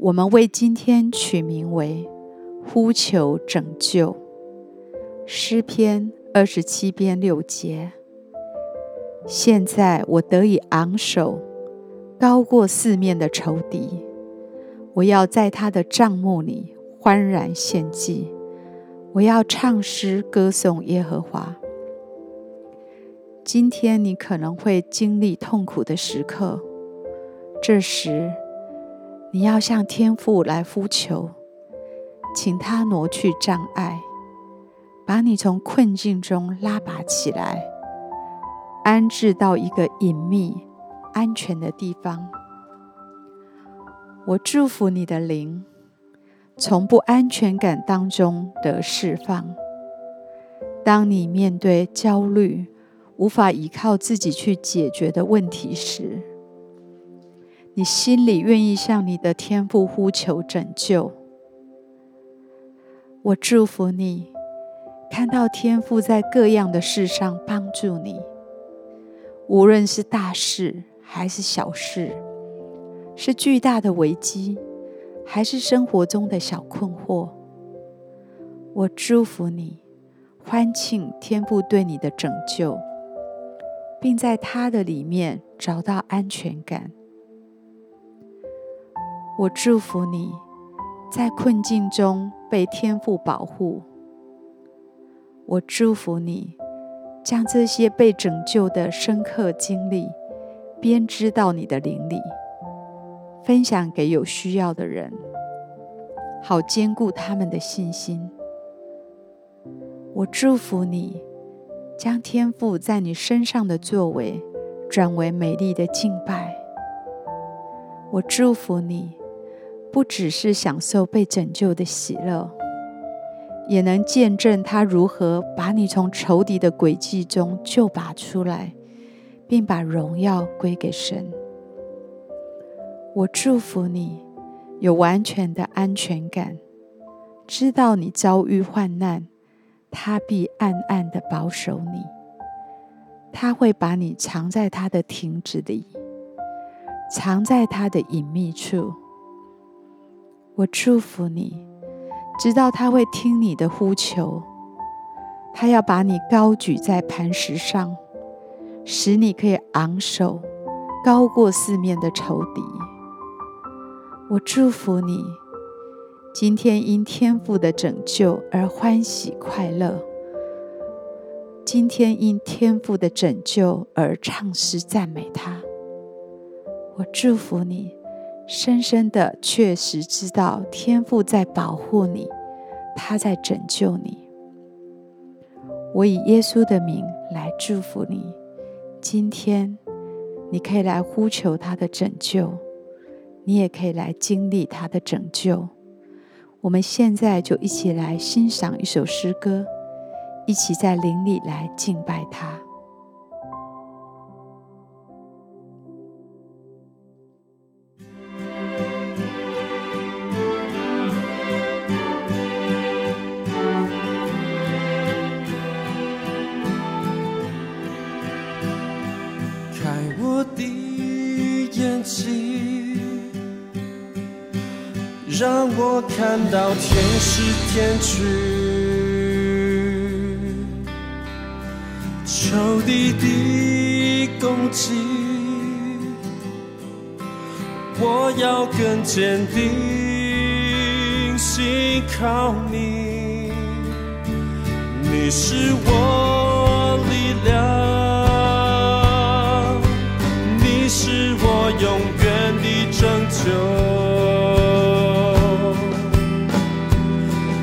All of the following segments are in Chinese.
我们为今天取名为“呼求拯救”。诗篇二十七篇六节。现在我得以昂首，高过四面的仇敌。我要在他的帐幕里欢然献祭。我要唱诗歌颂耶和华。今天你可能会经历痛苦的时刻，这时，你要向天父来呼求，请他挪去障碍，把你从困境中拉拔起来，安置到一个隐秘、安全的地方。我祝福你的灵，从不安全感当中得释放。当你面对焦虑、无法依靠自己去解决的问题时，你心里愿意向你的天父呼求拯救，我祝福你，看到天父在各样的事上帮助你，无论是大事还是小事，是巨大的危机还是生活中的小困惑，我祝福你，欢庆天父对你的拯救，并在他的里面找到安全感。我祝福你，在困境中被天父保护。我祝福你，将这些被拯救的深刻经历编织到你的灵里，分享给有需要的人，好坚固他们的信心。我祝福你，将天赋在你身上的作为转为美丽的敬拜。我祝福你。不只是享受被拯救的喜乐，也能见证他如何把你从仇敌的诡计中救拔出来，并把荣耀归给神。我祝福你有完全的安全感，知道你遭遇患难，他必暗暗的保守你，他会把你藏在他的亭子里，藏在他的隐秘处。我祝福你，知道他会听你的呼求，他要把你高举在磐石上，使你可以昂首，高过四面的仇敌。我祝福你，今天因天父的拯救而欢喜快乐，今天因天父的拯救而唱诗赞美他。我祝福你。深深的确实知道天父在保护你，他在拯救你。我以耶稣的名来祝福你。今天你可以来呼求他的拯救，你也可以来经历他的拯救。我们现在就一起来欣赏一首诗歌，一起在灵里来敬拜他。我的眼睛让我看到天使天军，仇敌的攻击，我要更坚定，信靠你，你是我力量，拯救。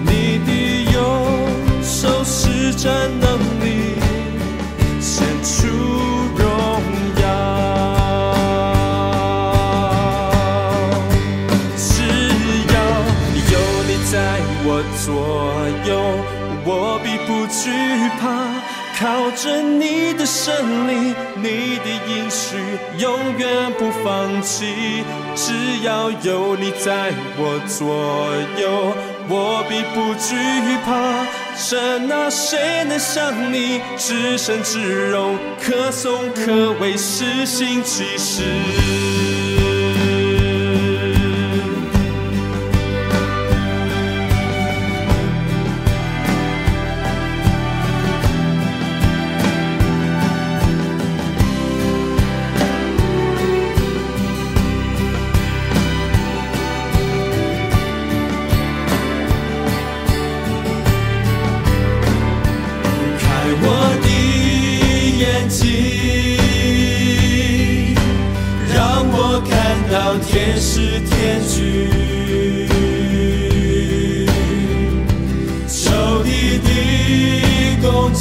你的右手施展能力，显出荣耀。只要有你在我左右，我必不惧怕。靠着你的胜利，你的应许永远不放弃。只要有你在我左右，我必不惧怕。神啊，谁能像你至圣至荣，可颂可畏，施行奇事。息让我看到天使天使守地的公鸡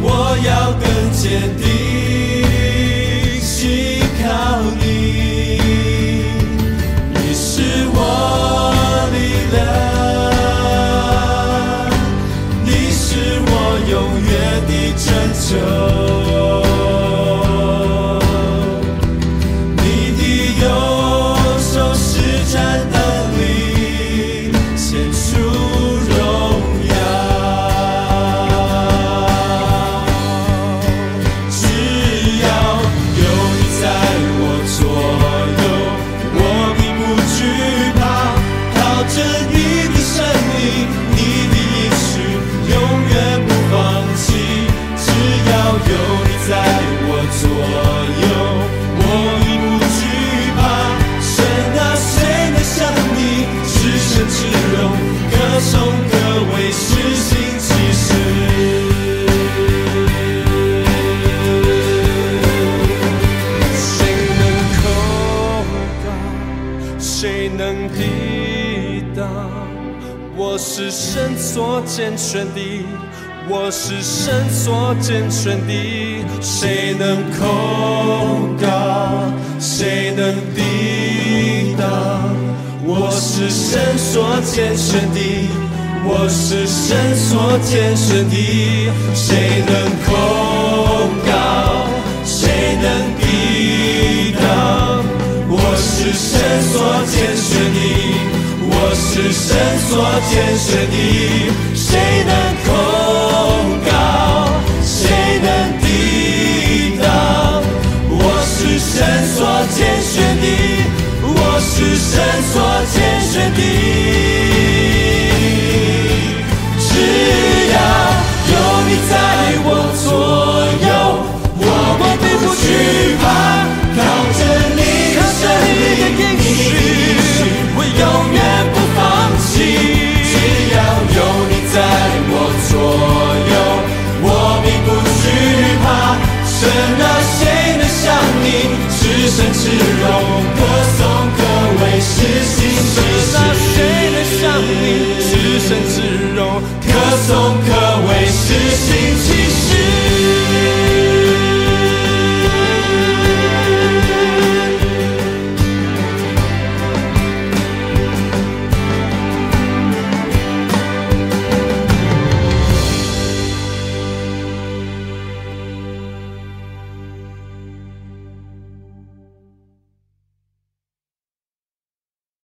我要更坚定。我是神所健全的，我是神所健全的，谁能控告？谁能抵挡？我是神所健全的，我是神所健全的，谁能控告？谁能抵挡？我是神所健全的，是神所拣选的。谁能够身赤荣，歌颂。